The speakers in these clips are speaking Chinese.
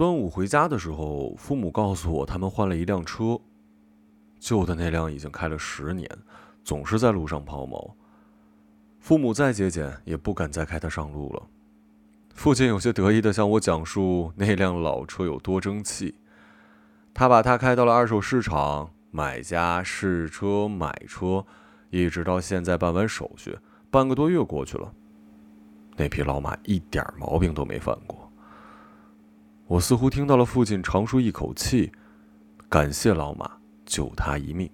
端午回家的时候，父母告诉我他们换了一辆车，旧的那辆已经开了十年，总是在路上抛锚。父母再节俭，也不敢再开它上路了。父亲有些得意地向我讲述那辆老车有多争气，他把它开到了二手市场，买家试车买车，一直到现在办完手续，半个多月过去了，那匹老马一点毛病都没犯过。我似乎听到了父亲长舒一口气，感谢老马救他一命。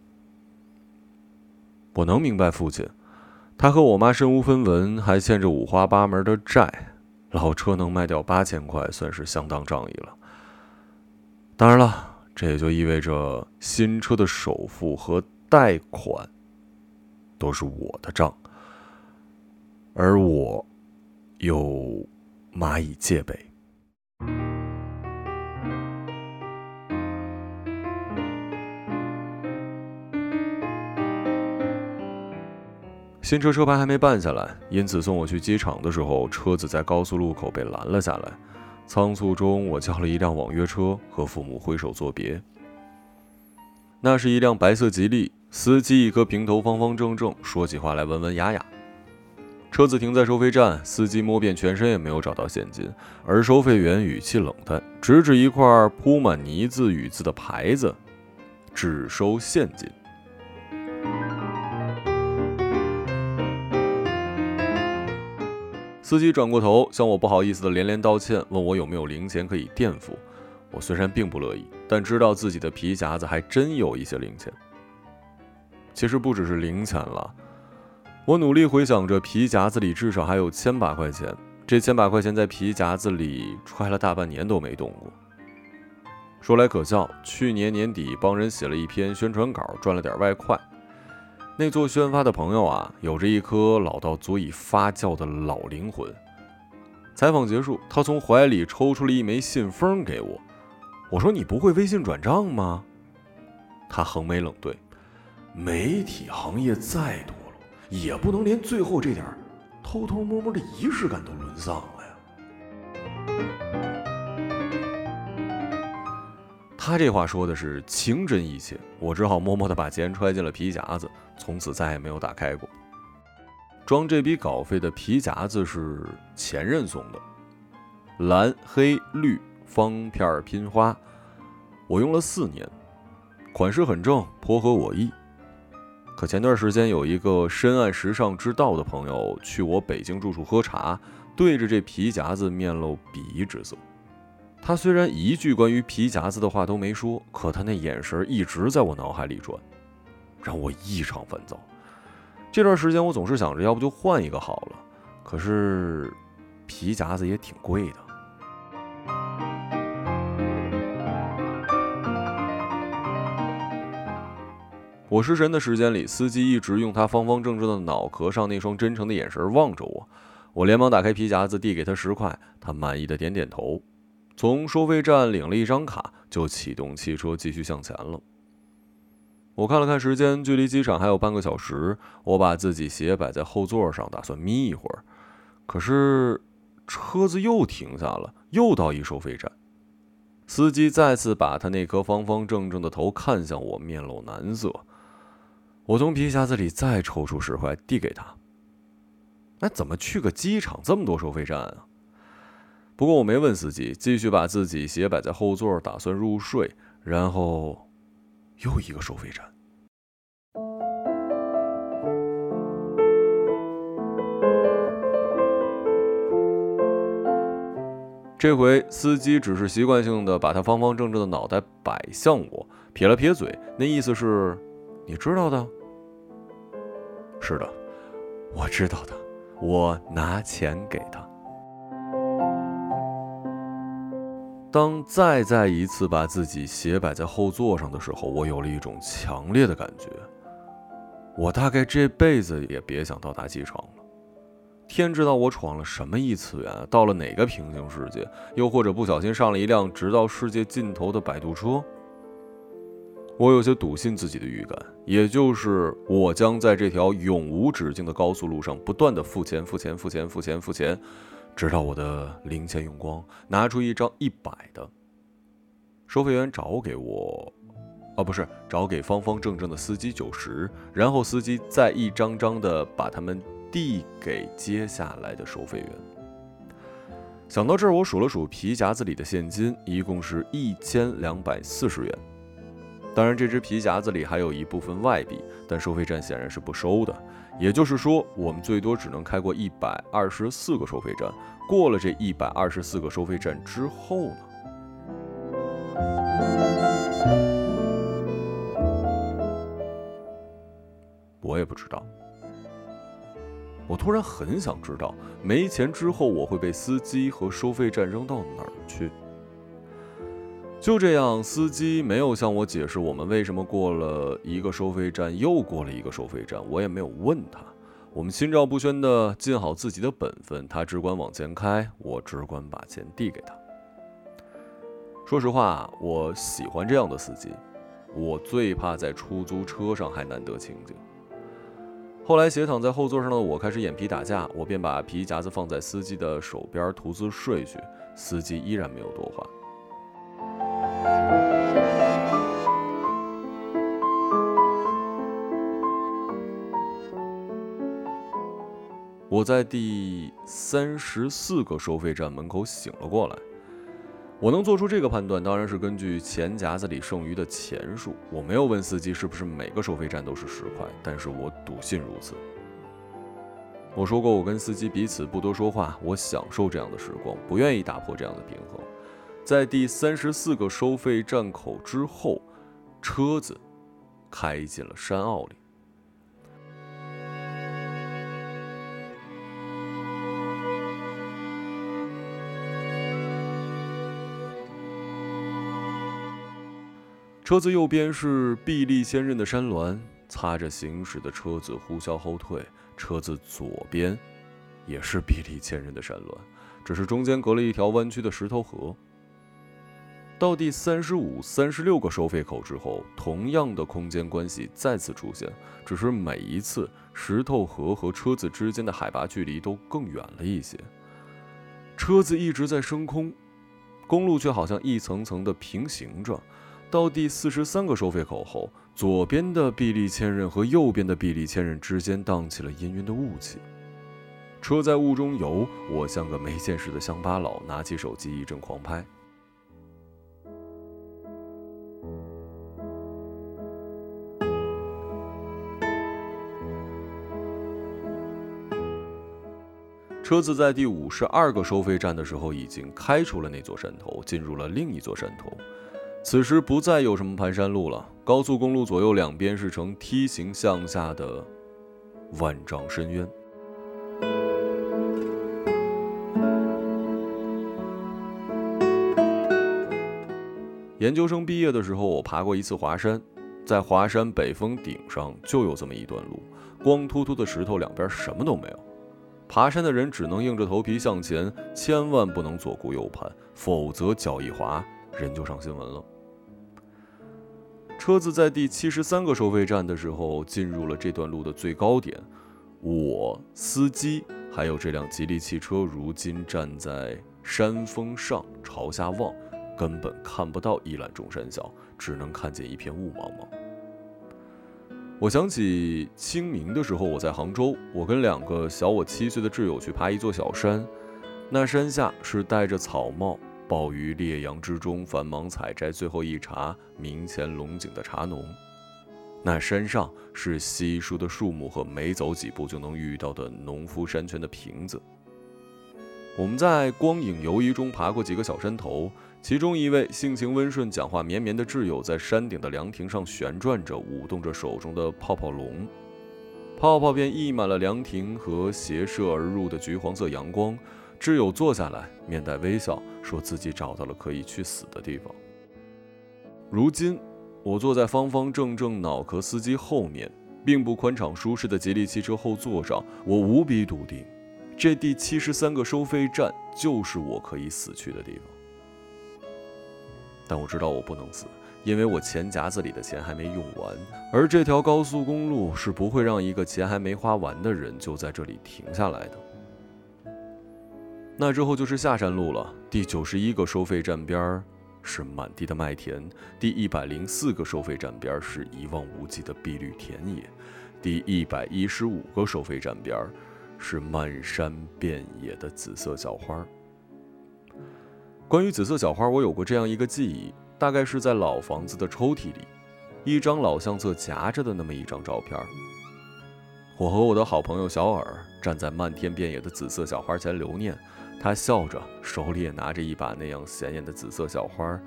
我能明白父亲，他和我妈身无分文，还欠着五花八门的债，老车能卖掉八千块，算是相当仗义了。当然了，这也就意味着新车的首付和贷款都是我的账，而我有蚂蚁戒备。新车车牌还没办下来，因此送我去机场的时候，车子在高速路口被拦了下来。仓促中，我叫了一辆网约车，和父母挥手作别。那是一辆白色吉利，司机一颗平头，方方正正，说起话来文文雅雅。车子停在收费站，司机摸遍全身也没有找到现金，而收费员语气冷淡，指指一块铺满泥字雨字的牌子，只收现金。司机转过头，向我不好意思的连连道歉，问我有没有零钱可以垫付。我虽然并不乐意，但知道自己的皮夹子还真有一些零钱。其实不只是零钱了，我努力回想着，皮夹子里至少还有千把块钱。这千把块钱在皮夹子里揣了大半年都没动过。说来可笑，去年年底帮人写了一篇宣传稿，赚了点外快。那做宣发的朋友啊，有着一颗老到足以发酵的老灵魂。采访结束，他从怀里抽出了一枚信封给我。我说：“你不会微信转账吗？”他横眉冷对：“媒体行业再多了，也不能连最后这点偷偷摸摸的仪式感都沦丧了呀。”他这话说的是情真意切，我只好默默地把钱揣进了皮夹子，从此再也没有打开过。装这笔稿费的皮夹子是前任送的，蓝、黑、绿方片拼花，我用了四年，款式很正，颇合我意。可前段时间有一个深谙时尚之道的朋友去我北京住处喝茶，对着这皮夹子面露鄙夷之色。他虽然一句关于皮夹子的话都没说，可他那眼神一直在我脑海里转，让我异常烦躁。这段时间我总是想着，要不就换一个好了。可是皮夹子也挺贵的。我失神的时间里，司机一直用他方方正正的脑壳上那双真诚的眼神望着我。我连忙打开皮夹子，递给他十块，他满意的点点头。从收费站领了一张卡，就启动汽车继续向前了。我看了看时间，距离机场还有半个小时。我把自己鞋摆在后座上，打算眯一会儿。可是车子又停下了，又到一收费站。司机再次把他那颗方方正正的头看向我，面露难色。我从皮夹子里再抽出十块，递给他。那怎么去个机场这么多收费站啊？不过我没问司机，继续把自己鞋摆在后座，打算入睡。然后，又一个收费站。这回司机只是习惯性的把他方方正正的脑袋摆向我，撇了撇嘴，那意思是：“你知道的。”是的，我知道的。我拿钱给他。当再再一次把自己斜摆在后座上的时候，我有了一种强烈的感觉：我大概这辈子也别想到达机场了。天知道我闯了什么异次元，到了哪个平行世界，又或者不小心上了一辆直到世界尽头的摆渡车。我有些笃信自己的预感，也就是我将在这条永无止境的高速路上不断的付钱、付钱、付钱、付钱、付钱。直到我的零钱用光，拿出一张一百的，收费员找给我，啊，不是找给方方正正的司机九十，然后司机再一张张的把他们递给接下来的收费员。想到这儿，我数了数皮夹子里的现金，一共是一千两百四十元。当然，这只皮夹子里还有一部分外币，但收费站显然是不收的。也就是说，我们最多只能开过一百二十四个收费站。过了这一百二十四个收费站之后呢？我也不知道。我突然很想知道，没钱之后我会被司机和收费站扔到哪儿去？就这样，司机没有向我解释我们为什么过了一个收费站又过了一个收费站，我也没有问他。我们心照不宣地尽好自己的本分，他只管往前开，我只管把钱递给他。说实话，我喜欢这样的司机。我最怕在出租车上还难得清静。后来斜躺在后座上的我开始眼皮打架，我便把皮夹子放在司机的手边，独自睡去。司机依然没有多话。我在第三十四个收费站门口醒了过来。我能做出这个判断，当然是根据钱夹子里剩余的钱数。我没有问司机是不是每个收费站都是十块，但是我笃信如此。我说过，我跟司机彼此不多说话，我享受这样的时光，不愿意打破这样的平衡。在第三十四个收费站口之后，车子开进了山坳里。车子右边是壁立千仞的山峦，擦着行驶的车子呼啸后退。车子左边也是壁立千仞的山峦，只是中间隔了一条弯曲的石头河。到第三十五、三十六个收费口之后，同样的空间关系再次出现，只是每一次石头河和车子之间的海拔距离都更远了一些。车子一直在升空，公路却好像一层层的平行着。到第四十三个收费口后，左边的臂力千仞和右边的臂力千仞之间荡起了氤氲的雾气。车在雾中游，我像个没见识的乡巴佬，拿起手机一阵狂拍。车子在第五十二个收费站的时候，已经开出了那座山头，进入了另一座山头。此时不再有什么盘山路了，高速公路左右两边是呈梯形向下的万丈深渊。研究生毕业的时候，我爬过一次华山，在华山北峰顶上就有这么一段路，光秃秃的石头，两边什么都没有。爬山的人只能硬着头皮向前，千万不能左顾右盼，否则脚一滑，人就上新闻了。车子在第七十三个收费站的时候，进入了这段路的最高点。我、司机还有这辆吉利汽车，如今站在山峰上朝下望，根本看不到一览众山小，只能看见一片雾茫茫。我想起清明的时候，我在杭州，我跟两个小我七岁的挚友去爬一座小山，那山下是戴着草帽。暴于烈阳之中，繁忙采摘最后一茬明前龙井的茶农。那山上是稀疏的树木和没走几步就能遇到的农夫山泉的瓶子。我们在光影游移中爬过几个小山头，其中一位性情温顺、讲话绵绵的挚友在山顶的凉亭上旋转着，舞动着手中的泡泡龙，泡泡便溢满了凉亭和斜射而入的橘黄色阳光。挚友坐下来，面带微笑，说自己找到了可以去死的地方。如今，我坐在方方正正脑壳司机后面，并不宽敞舒适的吉利汽车后座上，我无比笃定，这第七十三个收费站就是我可以死去的地方。但我知道我不能死，因为我钱夹子里的钱还没用完，而这条高速公路是不会让一个钱还没花完的人就在这里停下来的。那之后就是下山路了。第九十一个收费站边儿是满地的麦田，第一百零四个收费站边是一望无际的碧绿田野，第一百一十五个收费站边是漫山遍野的紫色小花。关于紫色小花，我有过这样一个记忆，大概是在老房子的抽屉里，一张老相册夹着的那么一张照片。我和我的好朋友小尔站在漫天遍野的紫色小花前留念。他笑着，手里也拿着一把那样显眼的紫色小花，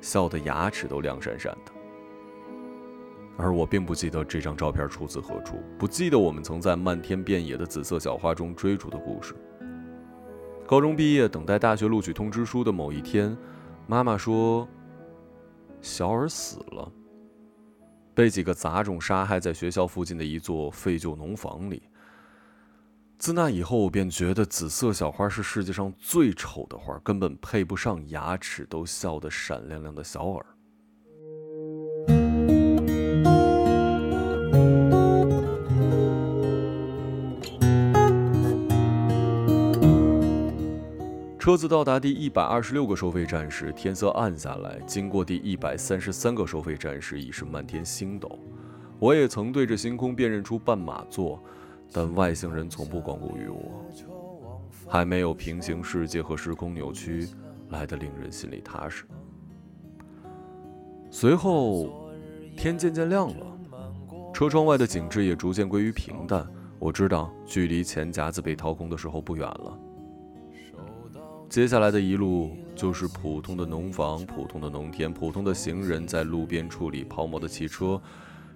笑得牙齿都亮闪闪的。而我并不记得这张照片出自何处，不记得我们曾在漫天遍野的紫色小花中追逐的故事。高中毕业，等待大学录取通知书的某一天，妈妈说：“小尔死了，被几个杂种杀害在学校附近的一座废旧农房里。”自那以后，我便觉得紫色小花是世界上最丑的花，根本配不上牙齿都笑得闪亮亮的小耳。车子到达第一百二十六个收费站时，天色暗下来；经过第一百三十三个收费站时，已是漫天星斗。我也曾对着星空辨认出半马座。但外星人从不光顾于我，还没有平行世界和时空扭曲来的令人心里踏实。随后，天渐渐亮了，车窗外的景致也逐渐归于平淡。我知道，距离钱夹子被掏空的时候不远了。接下来的一路就是普通的农房、普通的农田、普通的行人在路边处理抛锚的汽车，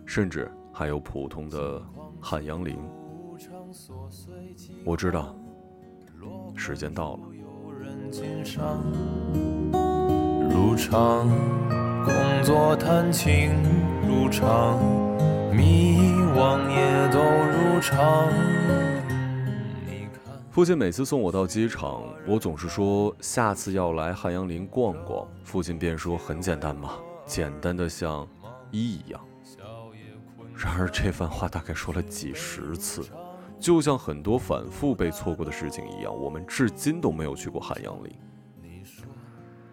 甚至还有普通的汉阳陵。我知道，时间到了。如常工作谈情，如常迷惘也都如常。父亲每次送我到机场，我总是说下次要来汉阳林逛逛。父亲便说很简单嘛，简单的像一一样。然而这番话大概说了几十次。就像很多反复被错过的事情一样，我们至今都没有去过汉阳陵。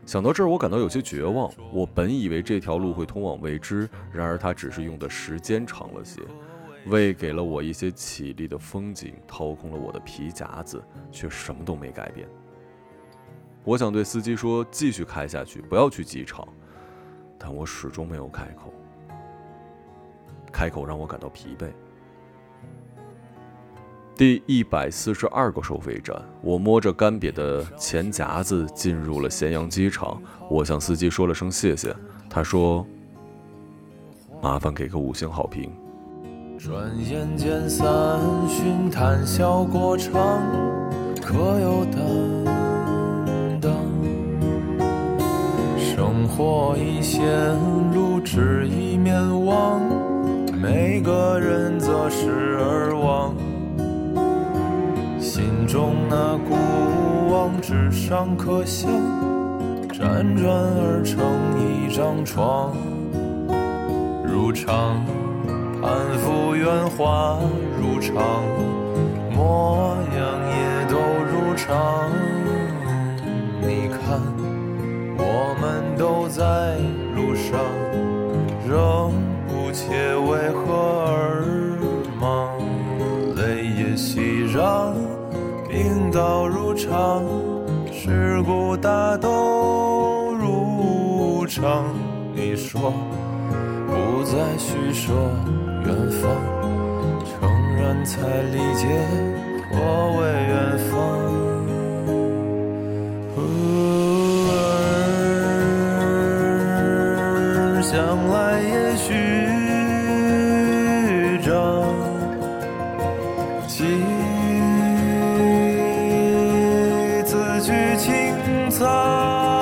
想到这儿，我感到有些绝望。我本以为这条路会通往未知，然而它只是用的时间长了些，喂给了我一些绮丽的风景，掏空了我的皮夹子，却什么都没改变。我想对司机说继续开下去，不要去机场，但我始终没有开口。开口让我感到疲惫。第一百四十二个收费站，我摸着干瘪的钱夹子进入了咸阳机场。我向司机说了声谢谢，他说：“麻烦给个五星好评。”转眼间三巡谈笑过场，可有担当？生活已陷入只一面望，每个人择时而忘。中那古往纸上刻下，辗转而成一张床。如常攀附圆滑，如常模样也都如常。你看，我们都在路上，仍不切为何而忙，泪也熙攘。病到如常，事故大都如常，你说不再叙说远方，承认才理解，我为远方。想来也许。是青草。